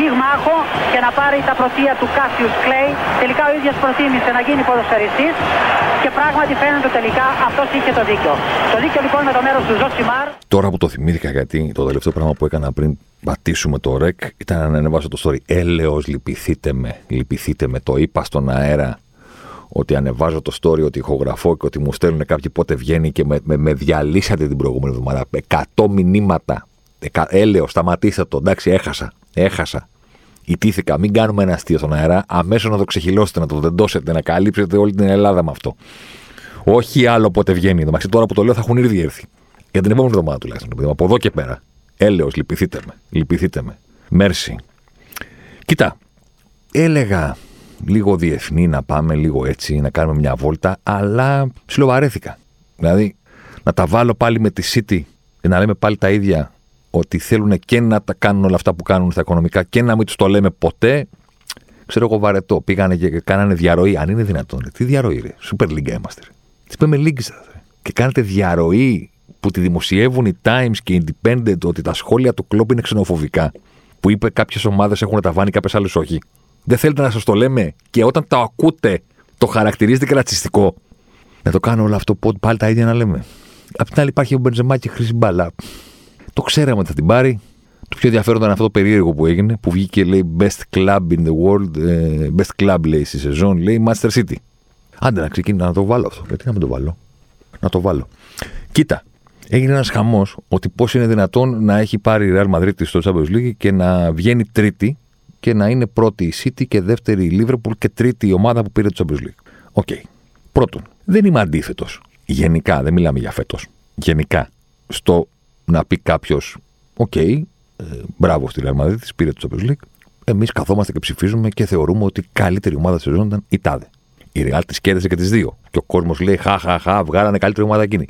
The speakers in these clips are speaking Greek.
πυγμάχο και να πάρει τα πρωτεία του Κάσιους Κλέη. Τελικά ο ίδιος προτίμησε να γίνει ποδοσφαιριστής και πράγματι φαίνεται τελικά αυτός είχε το δίκιο. Το δίκιο λοιπόν με το μέρος του Ζωσιμάρ. Τώρα που το θυμήθηκα γιατί το τελευταίο πράγμα που έκανα πριν πατήσουμε το rec ήταν να ανεβάσω το story. Έλεος λυπηθείτε με, λυπηθείτε με, το είπα στον αέρα ότι ανεβάζω το story, ότι ηχογραφώ και ότι μου στέλνουν κάποιοι πότε βγαίνει και με, με, με διαλύσατε την προηγούμενη εβδομάδα. 100 μηνύματα. Έλεος, σταματήστε το. Εντάξει, έχασα. Έχασα. Ιτήθηκα. Μην κάνουμε ένα αστείο στον αέρα. Αμέσως να το ξεχυλώσετε, να το δεντώσετε, να καλύψετε όλη την Ελλάδα με αυτό. Όχι άλλο πότε βγαίνει. Εντάξει, τώρα που το λέω θα έχουν ήδη έρθει. Για την επόμενη εβδομάδα τουλάχιστον. Από εδώ και πέρα. Έλεος, λυπηθείτε με. Λυπηθείτε με. Μέρση. Κοίτα, έλεγα λίγο διεθνή να πάμε, λίγο έτσι, να κάνουμε μια βόλτα, αλλά ψιλοβαρέθηκα. Δηλαδή, να τα βάλω πάλι με τη City και να λέμε πάλι τα ίδια ότι θέλουν και να τα κάνουν όλα αυτά που κάνουν στα οικονομικά και να μην τους το λέμε ποτέ. Ξέρω εγώ βαρετό. Πήγανε και κάνανε διαρροή. Αν είναι δυνατόν. Τι διαρροή, ρε. Super League είμαστε. Τι πούμε League, Και κάνετε διαρροή που τη δημοσιεύουν οι Times και οι Independent ότι τα σχόλια του κλοπ είναι ξενοφοβικά. Που είπε κάποιες ομάδες έχουν τα βάνη, κάποιες άλλες όχι. Δεν θέλετε να σας το λέμε και όταν το ακούτε το χαρακτηρίζετε και ρατσιστικό. Να το κάνω όλο αυτό πάλι τα ίδια να λέμε. Απ' την άλλη υπάρχει ο Μπεντζεμά και χρήση μπαλά. Το ξέραμε ότι θα την πάρει. Το πιο ενδιαφέρον ήταν αυτό το περίεργο που έγινε, που βγήκε λέει Best Club in the World, ε, Best Club λέει στη σεζόν, λέει Master City. Άντε να ξεκινήσω να το βάλω αυτό. Γιατί να μην το βάλω; Να το βάλω. Κοίτα, έγινε ένας χαμός ότι πώς είναι δυνατόν να έχει πάρει η Real Madrid στο Champions League και να βγαίνει τρίτη και να είναι πρώτη η City και δεύτερη η Liverpool και τρίτη η ομάδα που πήρε το Champions League. Okay. Πρώτον, δεν είμαι αντίθετος. Γενικά, δεν μιλάμε για φέτος. Γενικά, στο να πει κάποιος, okay, ε, μπράβο στη Real Madrid, πήρε το Champions League. Εμείς καθόμαστε και ψηφίζουμε και θεωρούμε ότι η καλύτερη ομάδα της σεζόν ήταν η Τάδε. Η Real της κέρδισε και τις δύο. Και ο κόσμος λέει, χα, χα, χα, βγάλανε καλύτερη ομάδα εκείνη.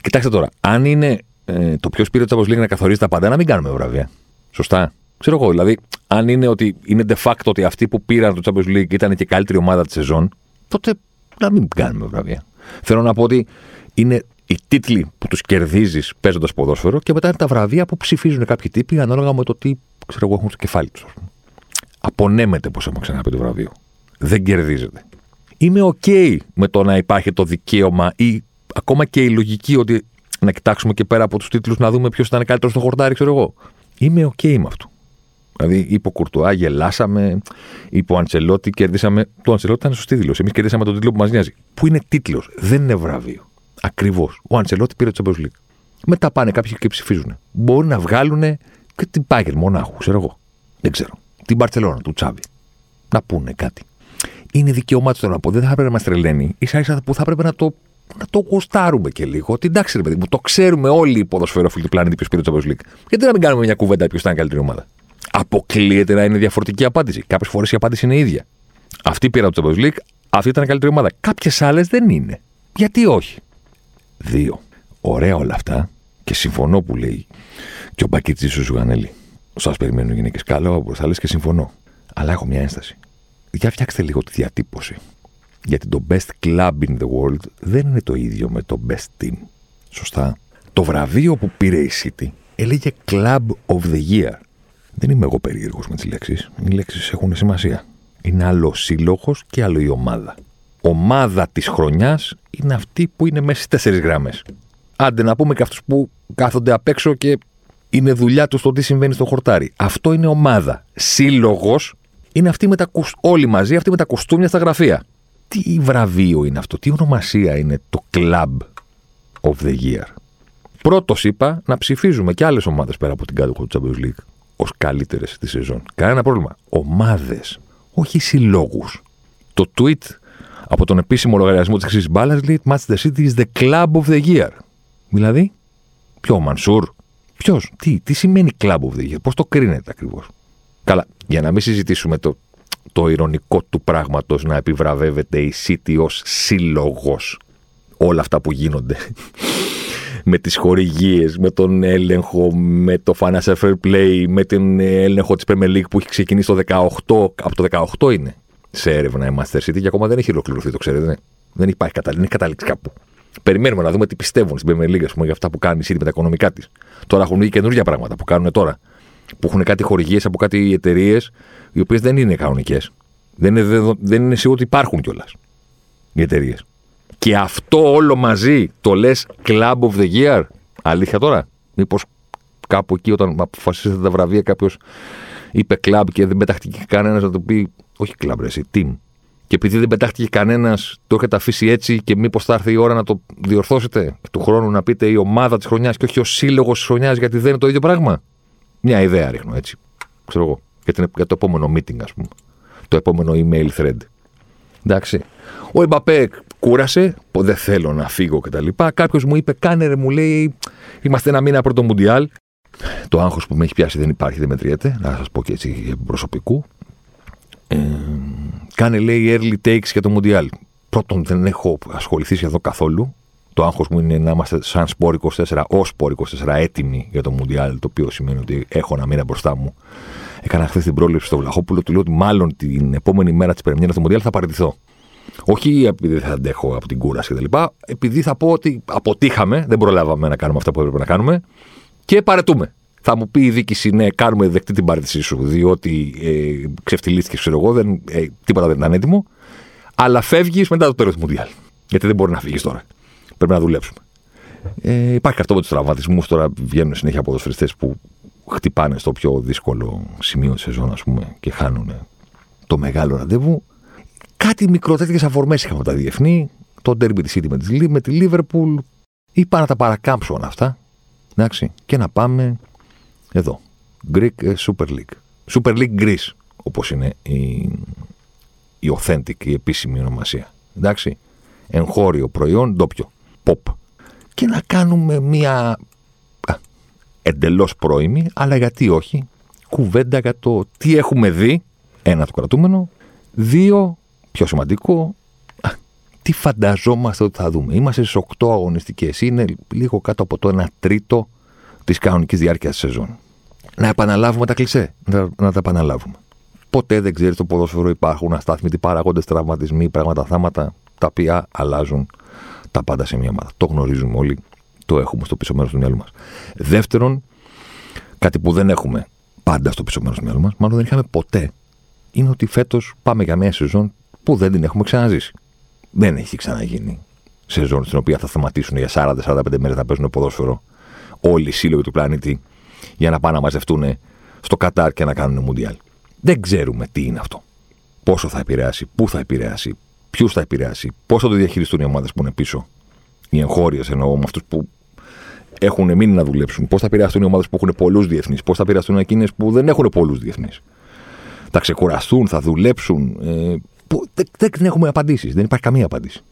Κοιτάξτε τώρα, αν είναι ε, το ποιος πήρε το Champions League να καθορίζει τα πάντα, να μην κάνουμε βραβεία. Σωστά. Ξέρω εγώ, δηλαδή, αν είναι ότι είναι de facto ότι αυτοί που πήραν το Champions League ήταν και η καλύτερη ομάδα της σεζόν, τότε να μην κάνουμε βραβεία. Θέλω να πω ότι είναι οι τίτλοι που τους κερδίζεις παίζοντας ποδόσφαιρο και μετά είναι τα βραβεία που ψηφίζουν κάποιοι τύποι ανάλογα με το τι ξέρω εγώ, έχουν στο κεφάλι τους. Απονέμεται, πώ έχουμε ξαναπεί το βραβείο. Δεν κερδίζεται. Είμαι OK με το να υπάρχει το δικαίωμα ή ακόμα και η λογική ότι να κοιτάξουμε και πέρα από τους τίτλους να δούμε ποιος ήταν καλύτερος στο χορτάρι, ξέρω εγώ. Είμαι OK με αυτό. Δηλαδή, είπε ο Κουρτουά, γελάσαμε. Είπε ο Αντσελότη, κερδίσαμε. Το Αντσελότη ήταν σωστή δήλωση. Εμείς κερδίσαμε τον τίτλο που μας νοιάζει. Που είναι τίτλος, δεν είναι βραβείο. Ακριβώς. Ο Αντσελότη πήρε το Champions League. Μετά πάνε κάποιοι και ψηφίζουν. Μπορεί να βγάλουν και την Πάγκερ μονάχου, ξέρω εγώ. Δεν ξέρω. Την Παρσελόνα, του Τσάβη. Να πούνε κάτι. Είναι δικαίωμά τους να πω. Δεν θα έπρεπε να μας τρελαίνει. σα ίσα που θα έπρεπε να το, να το γουστάρουμε και λίγο. Ότι εντάξει, ρε παιδί μου, το ξέρουμε όλοι οι ποδοσφαιρόφιλοι του πλανήτη ποιος πήρε το Champions League. Γιατί να μην κάνουμε μια κουβέντα ποιος ήταν η καλύτερη ομάδα. Αποκλείεται να είναι διαφορετική απάντηση. Κάποιες φορές η απάντηση είναι ίδια. Αυτή πήρα το Champions League, αυτή ήταν η καλύτερη ομάδα. Κάποιες άλλες δεν είναι. Γιατί όχι; Δύο. Ωραία όλα αυτά και συμφωνώ που λέει και ο Μπακίτη ο Ζουγανέλη. Σας περιμένουν γυναίκες. Καλό από θα λε και συμφωνώ. Αλλά έχω μια ένσταση. Για φτιάξτε λίγο τη διατύπωση. Γιατί το best club in the world δεν είναι το ίδιο με το best team. Σωστά. Το βραβείο που πήρε η City έλεγε Club of the Year. Δεν είμαι εγώ περίεργος με τις λέξεις. Οι λέξεις έχουν σημασία. Είναι άλλο σύλλογος και άλλο η ομάδα ομάδα της χρονιάς είναι αυτή που είναι μέσα στις τέσσερις γραμμέ. Άντε να πούμε και αυτούς που κάθονται απ' έξω και είναι δουλειά τους το τι συμβαίνει στο χορτάρι. Αυτό είναι ομάδα. Σύλλογος είναι αυτή με τα, όλοι μαζί αυτοί με τα κοστούμια στα γραφεία. Τι βραβείο είναι αυτό, τι ονομασία είναι το Club of the Year; Πρώτος είπα να ψηφίζουμε και άλλες ομάδες πέρα από την κάτω του Champions League ως καλύτερες της σεζόν. Κανένα πρόβλημα. Ομάδες, όχι συλλόγους. Το tweet από τον επίσημο λογαριασμό της Χρυσής Μπάλας λέει Manchester City is the club of the year. Δηλαδή, ποιο ο Μανσούρ, ποιος, τι, τι σημαίνει club of the year, πώς το κρίνεται ακριβώς; Καλά, για να μην συζητήσουμε το το ηρωνικό του πράγματος να επιβραβεύεται η City ως σύλλογος όλα αυτά που γίνονται με τις χορηγίες, με τον έλεγχο, με το financial fair play, με τον έλεγχο της Premier League που έχει ξεκινήσει το 18, από το 18 είναι σε έρευνα η Master City και ακόμα δεν έχει ολοκληρωθεί, το ξέρετε. Δεν υπάρχει καταλήξη, δεν έχει καταλήξει κάπου. Περιμένουμε να δούμε τι πιστεύουν στην Premier League πούμε, για αυτά που κάνει η City με τα οικονομικά της. Τώρα έχουν βγει καινούργια πράγματα που κάνουν τώρα. Που έχουν κάτι χορηγίες από κάτι εταιρείες οι οποίες δεν είναι κανονικές. Δεν είναι, δεν είναι σίγουρο ότι υπάρχουν κιόλας οι εταιρείες. Και αυτό όλο μαζί το λες Club of the Year; Αλήθεια τώρα; Μήπως κάπου εκεί όταν αποφασίσατε τα βραβεία κάποιος είπε Club και δεν πετάχτηκε κανένας να το πει. Όχι Club, ρε, εσύ, team. Και επειδή δεν πετάχτηκε κανένας, το έχετε αφήσει έτσι και μήπως θα έρθει η ώρα να το διορθώσετε του χρόνου να πείτε η ομάδα της χρονιάς και όχι ο σύλλογος της χρονιάς γιατί δεν είναι το ίδιο πράγμα. Μια ιδέα ρίχνω έτσι. Ξέρω εγώ. Για, την, για το επόμενο meeting, ας πούμε. Το επόμενο email thread. Εντάξει. Ο Εμπαπέ κούρασε, που δεν θέλω να φύγω κτλ. Κάποιος μου είπε, κάνε ρε, μου λέει, είμαστε ένα μήνα πρώτο Μουντιάλ. Το άγχος που με έχει πιάσει δεν υπάρχει, δεν μετριέται. Να σας πω και έτσι προσωπικού. Ε, κάνε λέει early takes για το Μουντιάλ. Πρώτον, δεν έχω ασχοληθεί σχεδόν καθόλου. Το άγχος μου είναι να είμαστε σαν σπόρ 24, ω σπόρ 24 έτοιμοι για το Μουντιάλ, το οποίο σημαίνει ότι έχω ένα μήνα μπροστά μου. Έκανα χθες την πρόληψη στο Βλαχόπουλο, του λέω ότι μάλλον την επόμενη μέρα της Πρεμιέρας του Μουντιάλ θα παραιτηθώ. Όχι επειδή δεν θα αντέχω από την κούραση κτλ. Επειδή θα πω ότι αποτύχαμε, δεν προλάβαμε να κάνουμε αυτά που έπρεπε να κάνουμε και παρετούμε. Θα μου πει η διοίκηση, ναι, κάνουμε δεκτή την παρέτησή σου, διότι ε, ξεφτυλίστηκε, ξέρω εγώ, δεν, ε, τίποτα δεν ήταν έτοιμο. Αλλά φεύγεις μετά το τέλος του Μουντιάλ. Γιατί δεν μπορεί να φύγεις τώρα. Πρέπει να δουλέψουμε. Ε, υπάρχει αυτό με τους τραυματισμούς. Τώρα βγαίνουν συνέχεια ποδοσφαιριστές που χτυπάνε στο πιο δύσκολο σημείο της σεζόν, ας πούμε, και χάνουν το μεγάλο ραντεβού. Κάτι μικρό τέτοιε αφορμές είχαμε τα διεθνή. Το ντέρμπι της City με τη, με τη Liverpool. Είπα να τα παρακάμψω όλα αυτά. Εντάξει, και να πάμε εδώ. Greek ε, Super League. Super League Greece, όπως είναι η, η authentic, η επίσημη ονομασία. Εντάξει. Εγχώριο προϊόν, ντόπιο. Pop. Και να κάνουμε μία εντελώς πρώιμη, αλλά γιατί όχι, κουβέντα για το τι έχουμε δει. Ένα το κρατούμενο. Δύο, πιο σημαντικό, τι φανταζόμαστε ότι θα δούμε. Είμαστε στις 8 αγωνιστικές. Είναι λίγο κάτω από το 1 τρίτο της κανονικής διάρκειας της σεζόν. Να επαναλάβουμε τα κλισέ. Να, να τα επαναλάβουμε. Ποτέ δεν ξέρεις στο ποδόσφαιρο υπάρχουν αστάθμητοι παράγοντες, τραυματισμοί, πράγματα, θάματα τα οποία αλλάζουν τα πάντα σε μια ομάδα. Το γνωρίζουμε όλοι. Το έχουμε στο πίσω μέρος του μυαλού μας. Δεύτερον, κάτι που δεν έχουμε πάντα στο πίσω μέρος του μυαλού μας, μάλλον δεν είχαμε ποτέ, είναι ότι φέτος πάμε για μια σεζόν που δεν την έχουμε ξαναζήσει. Δεν έχει ξαναγίνει σεζόν στην οποία θα σταματήσουν για 40-45 μέρες να παίζουν ποδόσφαιρο όλοι οι σύλλογοι του πλανήτη για να πάνε να μαζευτούν στο Κατάρ και να κάνουν Μουντιάλ. Δεν ξέρουμε τι είναι αυτό. Πόσο θα επηρεάσει, πού θα επηρεάσει, ποιους θα επηρεάσει, πώς θα το διαχειριστούν οι ομάδες που είναι πίσω. Οι εγχώριες εννοώ με αυτούς που έχουν μείνει να δουλέψουν. Πώς θα επηρεαστούν οι ομάδες που έχουν πολλούς διεθνείς, πώς θα επηρεαστούν εκείνες που δεν έχουν πολλούς διεθνείς. Θα ξεκουραστούν, θα δουλέψουν. Ε, που δεν, δεν έχουμε απαντήσει. Δεν υπάρχει καμία απάντηση.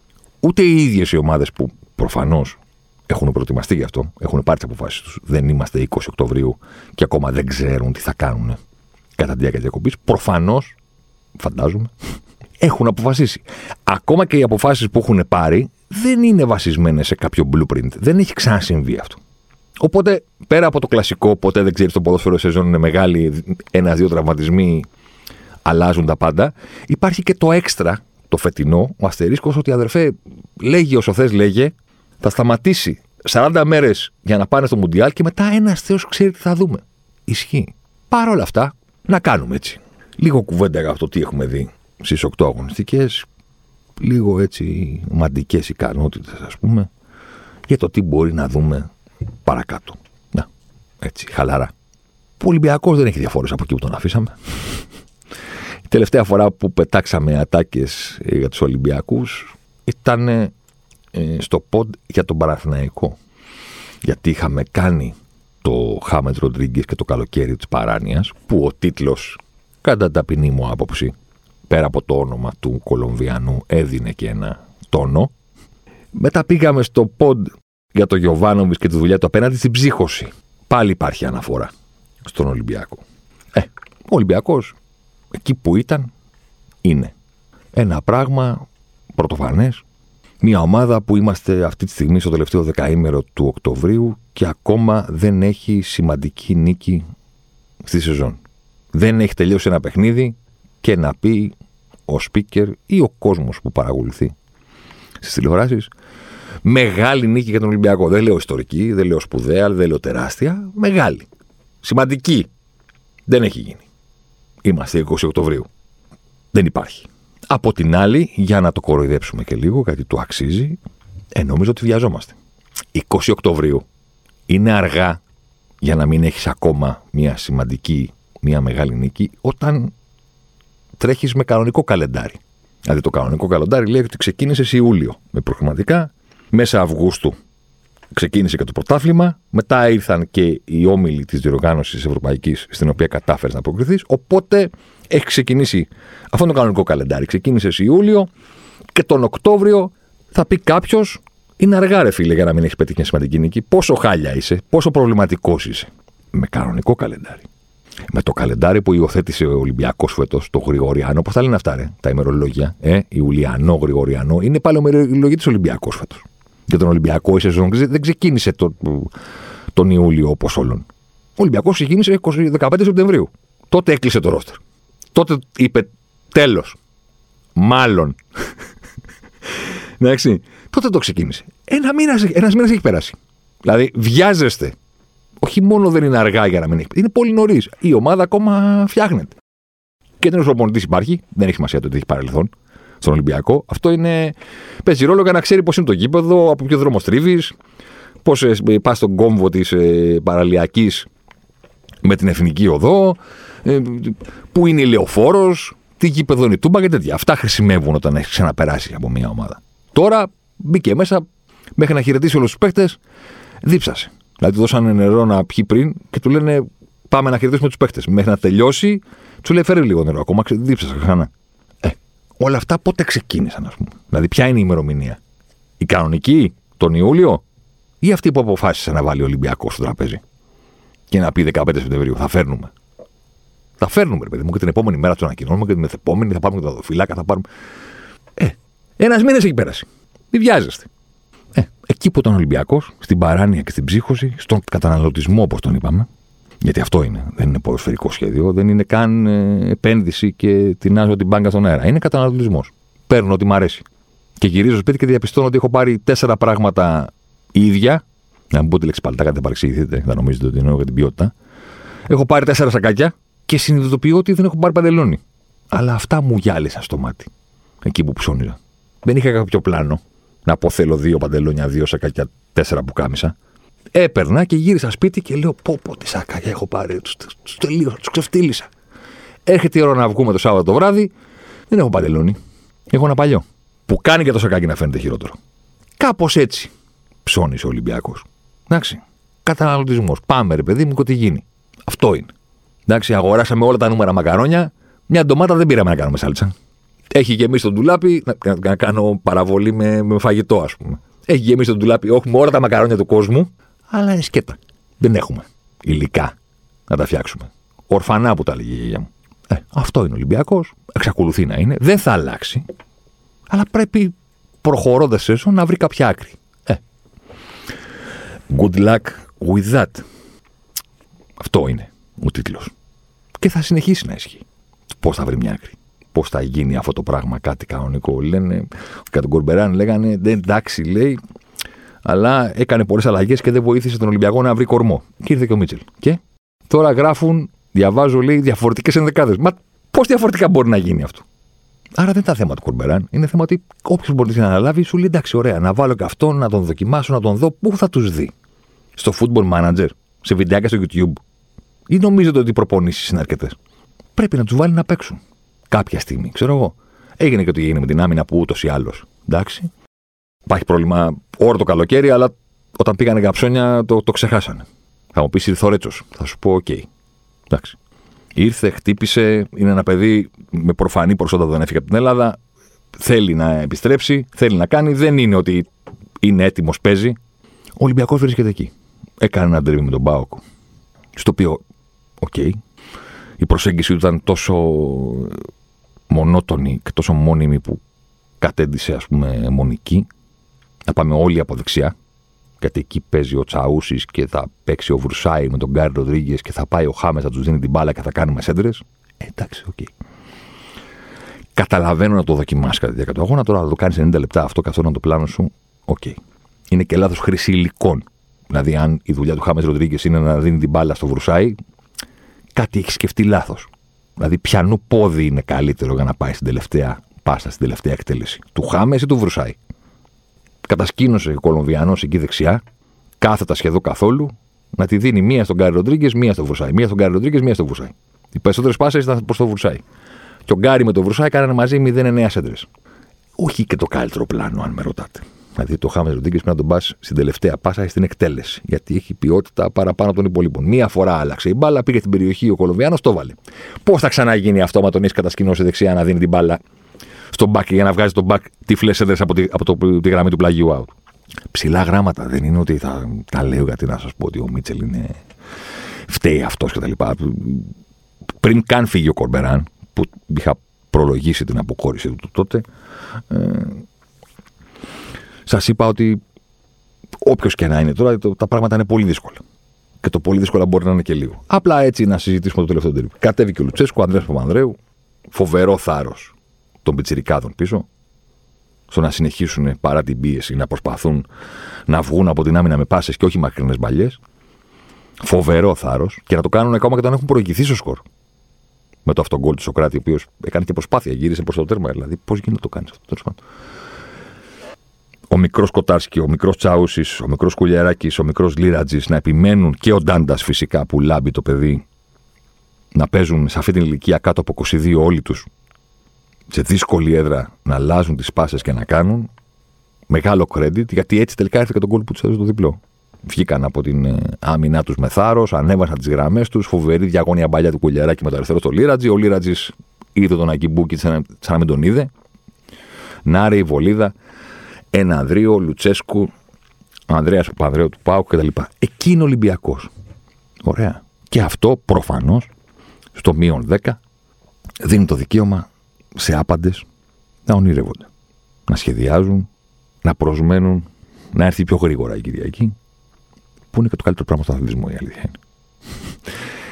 Ούτε οι ίδιες οι ομάδες που προφανώς έχουν προετοιμαστεί γι' αυτό, έχουν πάρει τις αποφάσεις τους. Δεν είμαστε 20 Οκτωβρίου και ακόμα δεν ξέρουν τι θα κάνουν κατά τη διάρκεια διακοπής. Προφανώς, φαντάζομαι, έχουν αποφασίσει. Ακόμα και οι αποφάσεις που έχουν πάρει δεν είναι βασισμένες σε κάποιο blueprint. Δεν έχει ξανασυμβεί αυτό. Οπότε, πέρα από το κλασικό, ποτέ δεν ξέρεις το ποδόσφαιρο σεζόν είναι μεγάλη, ένα-δύο τραυματισμοί αλλάζουν τα πάντα. Υπάρχει και το έξτρα, το φετινό, ο αστερίσκος, ότι αδερφέ, λέγει όσο θες, λέγε, θα σταματήσει 40 μέρες για να πάνε στο Μουντιάλ και μετά ένας Θεός ξέρει τι θα δούμε. Ισχύει. Παρ' όλα αυτά, να κάνουμε έτσι. Λίγο κουβέντα για αυτό τι έχουμε δει στις 8 αγωνιστικές. Λίγο έτσι μαντικές ικανότητες, ας πούμε, για το τι μπορεί να δούμε παρακάτω. Να, έτσι, χαλαρά. Ο Ολυμπιακός δεν έχει διαφορές από εκεί που τον αφήσαμε. Η τελευταία φορά που πετάξαμε ατάκες για τους Ολυμπιακούς ήταν ε, στο ποντ για τον Παραθυναϊκό. Γιατί είχαμε κάνει το Χάμετ Ροντρίγκες και το καλοκαίρι της παράνοιας που ο τίτλος κατά ταπεινή μου άποψη πέρα από το όνομα του Κολομβιανού έδινε και ένα τόνο. Μετά πήγαμε στο ποντ για το Γιωβάνοβιτς και τη δουλειά του απέναντι στην ψύχωση. Πάλι υπάρχει αναφορά στον Ολυμπιακό. Ε, ο Ολυμπιακός εκεί που ήταν, είναι ένα πράγμα πρωτοφανές. Μια ομάδα που είμαστε αυτή τη στιγμή στο τελευταίο δεκαήμερο του Οκτωβρίου και ακόμα δεν έχει σημαντική νίκη στη σεζόν. Δεν έχει τελειώσει ένα παιχνίδι και να πει ο speaker ή ο κόσμος που παρακολουθεί στις τηλεοράσεις μεγάλη νίκη για τον Ολυμπιακό. Δεν λέω ιστορική, δεν λέω σπουδαία, δεν λέω τεράστια. Μεγάλη. Σημαντική. Δεν έχει γίνει. Είμαστε 20 Οκτωβρίου. Δεν υπάρχει. Από την άλλη, για να το κοροϊδέψουμε και λίγο, γιατί του αξίζει, ε, νομίζω ότι βιαζόμαστε. 20 Οκτωβρίου είναι αργά για να μην έχεις ακόμα μια σημαντική, μια μεγάλη νίκη, όταν τρέχεις με κανονικό καλεντάρι. Δηλαδή το κανονικό καλεντάρι λέει ότι ξεκίνησες Ιούλιο με προγραμματικά, μέσα Αυγούστου ξεκίνησε και το πρωτάθλημα. Μετά ήρθαν και οι όμιλοι της διοργάνωσης Ευρωπαϊκής, στην οποία κατάφερες να αποκριθείς. Οπότε έχει ξεκινήσει αυτό το κανονικό καλεντάρι. Ξεκίνησε Ιούλιο και τον Οκτώβριο θα πει κάποιος. Είναι αργά, ρε φίλε, για να μην έχεις πετύχει μια σημαντική νίκη. Πόσο χάλια είσαι, πόσο προβληματικός είσαι. Με κανονικό καλεντάρι. Με το καλεντάρι που υιοθέτησε ο Ολυμπιακός φέτος, το Γρηγοριανό. Πώς θα λένε αυτά, ρε, τα ημερολόγια. Ε, Ιουλιανό, Γρηγοριανό. Είναι πάλι ημερολόγια της Ολυμπιακός φέτος για τον Ολυμπιακό η σεζόν δεν ξεκίνησε το, τον Ιούλιο όπως όλων. Ο Ολυμπιακός ξεκίνησε 15 Σεπτεμβρίου. Τότε έκλεισε το ρόστερ. Τότε είπε τέλος. Μάλλον. Εντάξει. Τότε το ξεκίνησε. Ένα μήνας ένας μήνας έχει περάσει. Δηλαδή, βιάζεστε. Όχι μόνο δεν είναι αργά για να μην έχει. Είναι πολύ νωρίς. Η ομάδα ακόμα φτιάχνεται. Και δεν προπονητής υπάρχει. Δεν έχει σημασία το ότι έχει παρελθόν στον Ολυμπιακό. Αυτό είναι, παίζει ρόλο για να ξέρει πώς είναι το γήπεδο, από ποιο δρόμο στρίβεις, πώς ε, πας στον κόμβο της ε, παραλιακής με την εθνική οδό, ε, πού είναι η λεωφόρος, τι γήπεδο είναι η τούμπα και τέτοια. Αυτά χρησιμεύουν όταν έχεις ξαναπεράσει από μια ομάδα. Τώρα μπήκε μέσα μέχρι να χαιρετήσει όλους τους παίχτε, δίψασε. Δηλαδή του δώσανε νερό να πιει πριν και του λένε Πάμε να χαιρετήσουμε τους παίχτε. Μέχρι να τελειώσει, του λέει φέρει λίγο νερό ακόμα, δίψασε ξανά. Όλα αυτά πότε ξεκίνησαν, ας πούμε; Δηλαδή, ποια είναι η ημερομηνία; Η κανονική, τον Ιούλιο, ή αυτή που αποφάσισε να βάλει ο Ολυμπιακός στο τραπέζι. Και να πει 15 Σεπτεμβρίου, θα φέρνουμε. Θα φέρνουμε, ρε παιδί μου, και την επόμενη μέρα τους ανακοινώνουμε και την επόμενη θα πάρουμε και τα δοφυλάκα, θα πάρουμε. Ε, ένας μήνα έχει πέρασει. Μην βιάζεστε. Ε, εκεί που ήταν ο Ολυμπιακός, στην παράνοια και στην ψύχωση, στον καταναλωτισμό, όπως τον είπαμε, γιατί αυτό είναι. Δεν είναι ποδοσφαιρικό σχέδιο, δεν είναι καν ε, επένδυση και τεινάζω την μπάγκα στον αέρα. Είναι καταναλωτισμός. Παίρνω ό,τι μου αρέσει. Και γυρίζω σπίτι και διαπιστώνω ότι έχω πάρει τέσσερα πράγματα ίδια. Να μην πω τη λέξη παλτάκα, δεν παρεξηγηθείτε, θα νομίζετε ότι εννοώ για την ποιότητα. Έχω πάρει τέσσερα σακάκια και συνειδητοποιώ ότι δεν έχω πάρει παντελόνι. Αλλά αυτά μου γυάλισαν στο μάτι. Εκεί που ψώνιζα. Δεν είχα κάποιο πλάνο να πω θέλω δύο παντελόνια, δύο σακάκια, τέσσερα που κάμισα. Έπαιρνα και γύρισα σπίτι και λέω: Πω, πω, τι σακάκια έχω πάρει. Τους τελείωσα, τους ξεφτύλισα. Έρχεται η ώρα να βγούμε το Σάββατο το βράδυ. Δεν έχω παντελόνι. Έχω ένα παλιό. Που κάνει και το σακάκι να φαίνεται χειρότερο. Κάπως έτσι ψώνει ο Ολυμπιακός. Εντάξει. Καταναλωτισμός. Πάμε, ρε παιδί μου, και τι γίνει. Αυτό είναι. Εντάξει, αγοράσαμε όλα τα νούμερα μακαρόνια. Μια ντομάτα δεν πήραμε να κάνουμε σάλτσα. Έχει γεμίσει το ντουλάπι να, να, κάνω παραβολή με, με φαγητό, ας πούμε. Έχει γεμίσει το ντουλάπι. Έχουμε όλα τα μακαρόνια του κόσμου αλλά είναι σκέτα. Δεν έχουμε υλικά να τα φτιάξουμε. Ορφανά που τα λέγει η γιαγιά μου. Ε, αυτό είναι ο Ολυμπιακός. Εξακολουθεί να είναι. Δεν θα αλλάξει. Αλλά πρέπει προχωρώντας έσω να βρει κάποια άκρη. Ε. Good luck with that. Αυτό είναι ο τίτλος. Και θα συνεχίσει να ισχύει. Πώς θα βρει μια άκρη. Πώς θα γίνει αυτό το πράγμα κάτι κανονικό. Λένε, κατά τον Κορμπεράν λέγανε, εντάξει, λέει, αλλά έκανε πολλές αλλαγές και δεν βοήθησε τον Ολυμπιακό να βρει κορμό. Και ήρθε και ο Μίτσελ. Και τώρα γράφουν, διαβάζω, λέει, διαφορετικές ενδεκάδες. Μα πώς διαφορετικά μπορεί να γίνει αυτό; Άρα δεν είναι θέμα του Κορμπεράν. Είναι θέμα ότι όποιος μπορεί να αναλάβει, σου λέει εντάξει, ωραία, να βάλω και αυτόν, να τον δοκιμάσω, να τον δω. Πού θα τους δει. Στο football manager, σε βιντεάκια στο YouTube. Ή νομίζετε ότι οι προπονήσεις είναι αρκετές; Πρέπει να τους βάλει να παίξουν. Κάποια στιγμή, ξέρω εγώ. Έγινε και το έγινε με την άμυνα που ούτως ή άλλως. Εντάξει. Υπάρχει πρόβλημα όρο το καλοκαίρι, αλλά όταν πήγανε καψόνια το, το ξεχάσανε. Θα μου πεις ήρθε ο Ρέτσος. Θα σου πω: Οκ. Εντάξει. Ήρθε, χτύπησε, είναι ένα παιδί με προφανή προσόντα δεν έφυγε από την Ελλάδα. Θέλει να επιστρέψει, θέλει να κάνει. Δεν είναι ότι είναι έτοιμος, παίζει. Ο Ολυμπιακός βρίσκεται εκεί. Έκανε ένα ντέρμπι με τον ΠΑΟΚ. Στο οποίο, οκ, η προσέγγιση του ήταν τόσο μονότονη και τόσο μόνιμη που κατέντησε ας πούμε μονική. Να πάμε όλοι από δεξιά. Γιατί εκεί παίζει ο Τσαούσης και θα παίξει ο Βρουσάη με τον Γκάρι Ροδρίγκε και θα πάει ο Χάμες, θα τους δίνει την μπάλα και θα κάνουμε σέντρες. Ε, εντάξει, okay. Καταλαβαίνω να το δοκιμάσεις κατά τη διάρκεια του αγώνα. Τώρα να το κάνεις 90 λεπτά αυτό καθόλου το πλάνο σου. Okay. Είναι και λάθος χρήση υλικών. Δηλαδή, αν η δουλειά του Χάμες Ροδρίγκε είναι να δίνει την μπάλα στο Βρουσάη, κάτι έχεις σκεφτεί λάθος. Δηλαδή, πιανού πόδι είναι καλύτερο για να πάει στην τελευταία πάσα, στην τελευταία εκτέλεση. Του Χάμες ή του Βρουσάη; Κατασκήνωσε ο Κολομβιανός εκεί δεξιά, κάθετα σχεδόν καθόλου, να τη δίνει μία στον Γκάρι Ροντρίγκες, μία στο Βρουσάη. Μία στον Γκάρι Ροντρίγκες, μία στο Βρουσάη. Οι περισσότερες πάσες ήταν προς το Βρουσάη. Και ο Γκάρι με το Βρουσάη κάνανε μαζί 0-9 σέντρες. Όχι και το καλύτερο πλάνο, αν με ρωτάτε. Δηλαδή το Χάμε Ροντρίγκες πρέπει να τον πας στην τελευταία πάσα ή στην εκτέλεση. Γιατί έχει ποιότητα παραπάνω από τον υπόλοιπο. Μία φορά άλλαξε η μπάλα, πήγε στην περιοχή ο Κολομβιάνο, το βάλε. Πώς θα ξαναγίνει αυτό με τον έχει κατασκηνώσει δεξιά να δίνει την μπάλα; Στον μπακ για να βγάζει τον μπακ τυφλέ έδρε από, τη, από το, τη γραμμή του πλαγιού out. Ψηλά γράμματα. Δεν είναι ότι θα τα λέω γιατί να σας πω ότι ο Μίτσελ είναι. φταίει αυτός κτλ. Πριν καν φύγει ο Κορμπεράν, που είχα προλογίσει την αποκόρυψη του τότε, ε, σας είπα ότι όποιος και να είναι τώρα, το, τα πράγματα είναι πολύ δύσκολα. Και το πολύ δύσκολα μπορεί να είναι και λίγο. Απλά έτσι να συζητήσουμε το τελευταίο τελείω. Κατέβηκε ο Λουτσέσκο, ο Ανδρέας Παπανδρέου, φοβερό θάρρος των πιτσιρικάδων πίσω, στο να συνεχίσουν παρά την πίεση, να προσπαθούν να βγουν από την άμυνα με πάσες και όχι μακρινές μπαλιές. Φοβερό θάρρος και να το κάνουν ακόμα και όταν έχουν προηγηθεί στο σκορ. Με το αυτόν γκολ του Σοκράτη, ο οποίος έκανε και προσπάθεια, γύρισε προς το τέρμα. Δηλαδή, πώς γίνεται να το κάνεις αυτό, τέλος Ο μικρός Κοτάρσκι, ο μικρός Τσάουση, ο μικρός Κουλιαράκης, ο μικρός Λίρατζης να επιμένουν και ο Ντάντας φυσικά που λάμπει το παιδί να παίζουν σε αυτή την ηλικία κάτω από 22 όλοι τους σε δύσκολη έδρα να αλλάζουν τις πάσες και να κάνουν. Μεγάλο credit, γιατί έτσι τελικά έρθει και τον κόλπο που τους έδωσε το διπλό. Βγήκαν από την ε, άμυνά τους με θάρρος, ανέβασαν τις γραμμές τους. Φοβερή διαγώνια μπαλιά του κουλιαράκι με το αριστερό στο Λίρατζι. Ο Λίρατζι είδε τον Ακιμπούκι σαν, σαν να μην τον είδε. Νάρη, Βολίδα, Ενανδρίο, Λουτσέσκου, Ανδρέας Παπανδρέου του Πάου κτλ. Εκεί είναι Ολυμπιακός. Ωραία. Και αυτό προφανώς στο μείον 10 δίνει το δικαίωμα σε άπαντες να ονειρεύονται. Να σχεδιάζουν, να προσμένουν, να έρθει πιο γρήγορα η Κυριακή. Που είναι και το καλύτερο πράγμα στον αθλητισμό, η αλήθεια είναι.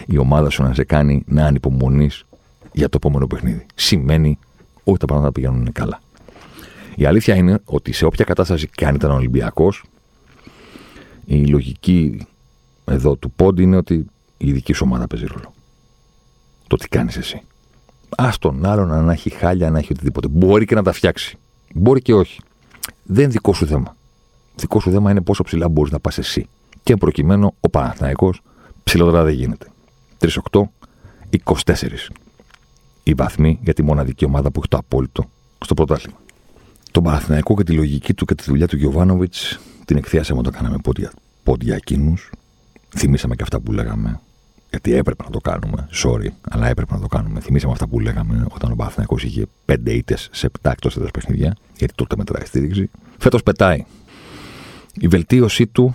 η ομάδα σου να σε κάνει να ανυπομονείς για το επόμενο παιχνίδι. Σημαίνει ότι τα πράγματα πηγαίνουν καλά. Η αλήθεια είναι ότι σε όποια κατάσταση και αν ήταν Ολυμπιακός, η λογική εδώ του πόντι είναι ότι η δική σου ομάδα παίζει ρόλο. Το τι κάνεις εσύ. Α τον άλλον να έχει χάλια, να έχει οτιδήποτε. Μπορεί και να τα φτιάξει. Μπορεί και όχι. Δεν είναι δικό σου θέμα. Δικό σου θέμα είναι πόσο ψηλά μπορείς να πας εσύ. Και προκειμένου ο Παναθναϊκό ψηλότερα δεν γίνεται. 3-8, 24 οι βαθμοί για τη μοναδική ομάδα που έχει το απόλυτο στο πρωτάθλημα. Τον Παναθηναϊκό και τη λογική του και τη δουλειά του Γιωβάνοβιτς την εκθέσαμε όταν κάναμε πόδια, πόδια εκείνους. Θυμήσαμε και αυτά που λέγαμε γιατί έπρεπε να το κάνουμε. Sorry, αλλά έπρεπε να το κάνουμε. Θυμήσαμε αυτά που λέγαμε όταν ο Παναθυνακό είχε 5 ήττες σε 7 εκτός έδρας παιχνίδια, γιατί τότε μετράει στήριξη. Φέτος πετάει. Η βελτίωσή του,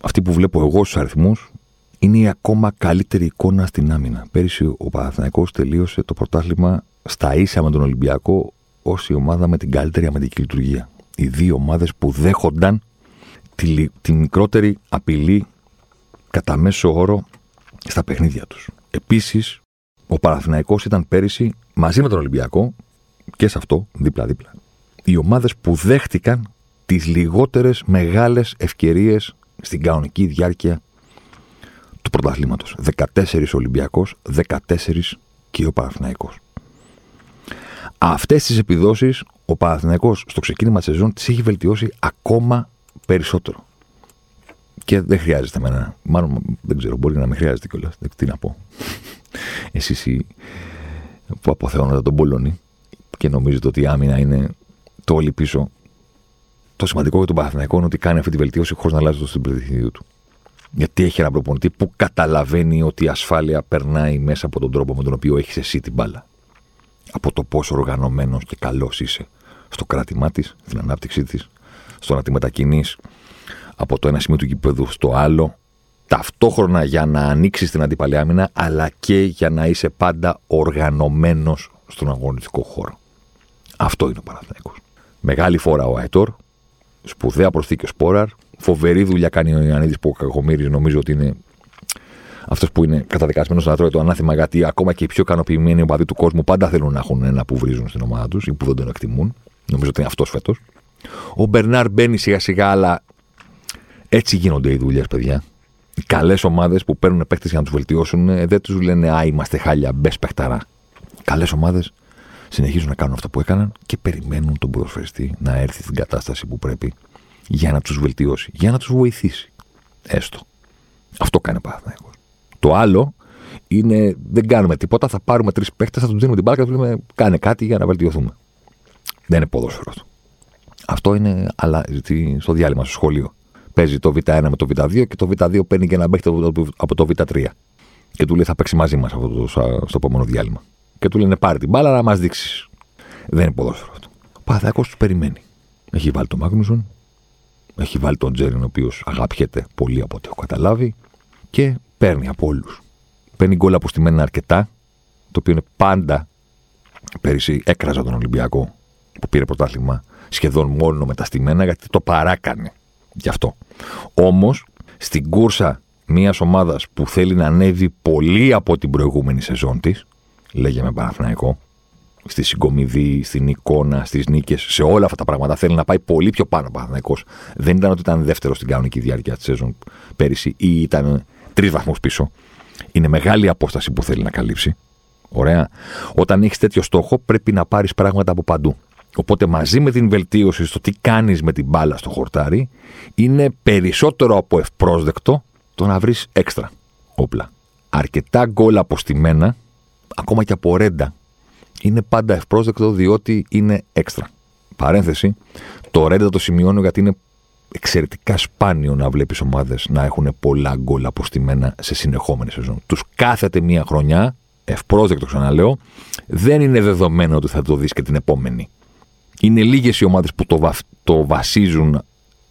αυτή που βλέπω εγώ στους αριθμούς, είναι η ακόμα καλύτερη εικόνα στην άμυνα. Πέρυσι ο Παναθυνακό τελείωσε το πρωτάθλημα στα ίσα με τον Ολυμπιακό ως η ομάδα με την καλύτερη αμυντική λειτουργία. Οι δύο ομάδες που δέχονταν τη, τη μικρότερη απειλή κατά μέσο όρο στα παιχνίδια τους. Επίσης, ο Παναθηναϊκός ήταν πέρυσι μαζί με τον Ολυμπιακό και σε αυτό δίπλα-δίπλα. Οι ομάδες που δέχτηκαν τις λιγότερες μεγάλες ευκαιρίες στην κανονική διάρκεια του πρωταθλήματος. 14 Ολυμπιακός, 14 και ο Παναθηναϊκός. Αυτές τις επιδόσεις ο Παναθηναϊκός στο ξεκίνημα της σεζόν τις έχει βελτιώσει ακόμα περισσότερο. Και δεν χρειάζεται εμένα. Μάλλον δεν ξέρω, μπορεί να μην χρειάζεται κιόλας. Τι να πω. Εσείς που αποθεώνετε τον Πολωνή και νομίζετε ότι η άμυνα είναι το όλοι πίσω. Το σημαντικό για τον Παναθηναϊκό είναι ότι κάνει αυτή τη βελτίωση χωρίς να αλλάζει το συμπεριθυνείο του. Γιατί έχει έναν προπονητή που καταλαβαίνει ότι η ασφάλεια περνάει μέσα από τον τρόπο με τον οποίο έχεις εσύ την μπάλα. Από το πόσο οργανωμένος και καλός είσαι στο κράτημά της, στην ανάπτυξή της, στο να τη μετακινείς από το ένα σημείο του γηπέδου στο άλλο, ταυτόχρονα για να ανοίξεις την αντίπαλη άμυνα, αλλά και για να είσαι πάντα οργανωμένος στον αγωνιστικό χώρο. Αυτό είναι ο Παναθηναϊκός. Μεγάλη φορά ο Αϊτόρ, σπουδαία προσθήκη ο Σπόραρ, φοβερή δουλειά κάνει ο Ιωαννίδης που ο Κακομήρη νομίζω ότι είναι αυτός που είναι καταδικασμένος να τρώει το ανάθημα, γιατί ακόμα και οι πιο ικανοποιημένοι οπαδοί του κόσμου πάντα θέλουν να έχουν ένα που βρίζουν στην ομάδα τους ή που δεν τον εκτιμούν. Νομίζω ότι είναι αυτός φέτος. Ο Μπερνάρ μπαίνει σιγά σιγά, αλλά έτσι γίνονται οι δουλειές, παιδιά. Οι καλές ομάδες που παίρνουν παίχτε για να τους βελτιώσουν ε, δεν τους λένε Α, είμαστε χάλια, μπες παιχταρά. Καλές ομάδες συνεχίζουν να κάνουν αυτό που έκαναν και περιμένουν τον προσφερστή να έρθει στην κατάσταση που πρέπει για να τους βελτιώσει, για να τους βοηθήσει. Έστω. Αυτό κάνει Παναθηναϊκός. Το άλλο είναι δεν κάνουμε τίποτα, θα πάρουμε τρεις παίχτε, θα τους δίνουμε την μπάλα και θα τους λέμε κάνε κάτι για να βελτιωθούμε. Δεν είναι ποδόσφαιρο αυτό. Αυτό είναι αλλά, στο διάλειμμα, στο σχολείο. Παίζει το Β1 με το Β2 και το Β2 παίρνει και ένα παίχτη από το Β3. Και του λέει θα παίξει μαζί μας στο επόμενο διάλειμμα. Και του λένε πάρει την μπάλα να μας δείξεις. Δεν είναι ποδόσφαιρο αυτό. Ο Παθάκος του περιμένει. Έχει βάλει τον Μάγνουσον, έχει βάλει τον Τζέριν, ο οποίος αγαπιέται πολύ από ό,τι έχω καταλάβει και παίρνει από όλους. Παίρνει γκολ αποστημένα αρκετά, το οποίο είναι πάντα. Πέρυσι έκραζα τον Ολυμπιακό που πήρε πρωτάθλημα σχεδόν μόνο με τα στημένα γιατί το παράκανε. Γι' αυτό. Όμως στην κούρσα μιας ομάδας που θέλει να ανέβει πολύ από την προηγούμενη σεζόν της, λέγαμε Παναθηναϊκό, στη συγκομιδή, στην εικόνα, στις νίκες, σε όλα αυτά τα πράγματα. Θέλει να πάει πολύ πιο πάνω ο Δεν ήταν ότι ήταν δεύτερος στην κανονική διάρκεια της σεζόν πέρυσι ή ήταν τρεις βαθμούς πίσω. Είναι μεγάλη απόσταση που θέλει να καλύψει. Ωραία. Όταν έχεις τέτοιο στόχο, πρέπει να πάρεις πράγματα από παντού. Οπότε μαζί με την βελτίωση στο τι κάνεις με την μπάλα στο χορτάρι, είναι περισσότερο από ευπρόσδεκτο το να βρεις έξτρα όπλα. Αρκετά γκολ αποστημένα, ακόμα και από ρέντα, είναι πάντα ευπρόσδεκτο διότι είναι έξτρα. Παρένθεση, το ρέντα το σημειώνω γιατί είναι εξαιρετικά σπάνιο να βλέπεις ομάδες να έχουν πολλά γκολ αποστημένα σε συνεχόμενη σεζόν. Τους κάθεται μία χρονιά, ευπρόσδεκτο ξαναλέω, δεν είναι δεδομένο ότι θα το δεις και την επόμενη. Είναι λίγες οι ομάδες που το, το βασίζουν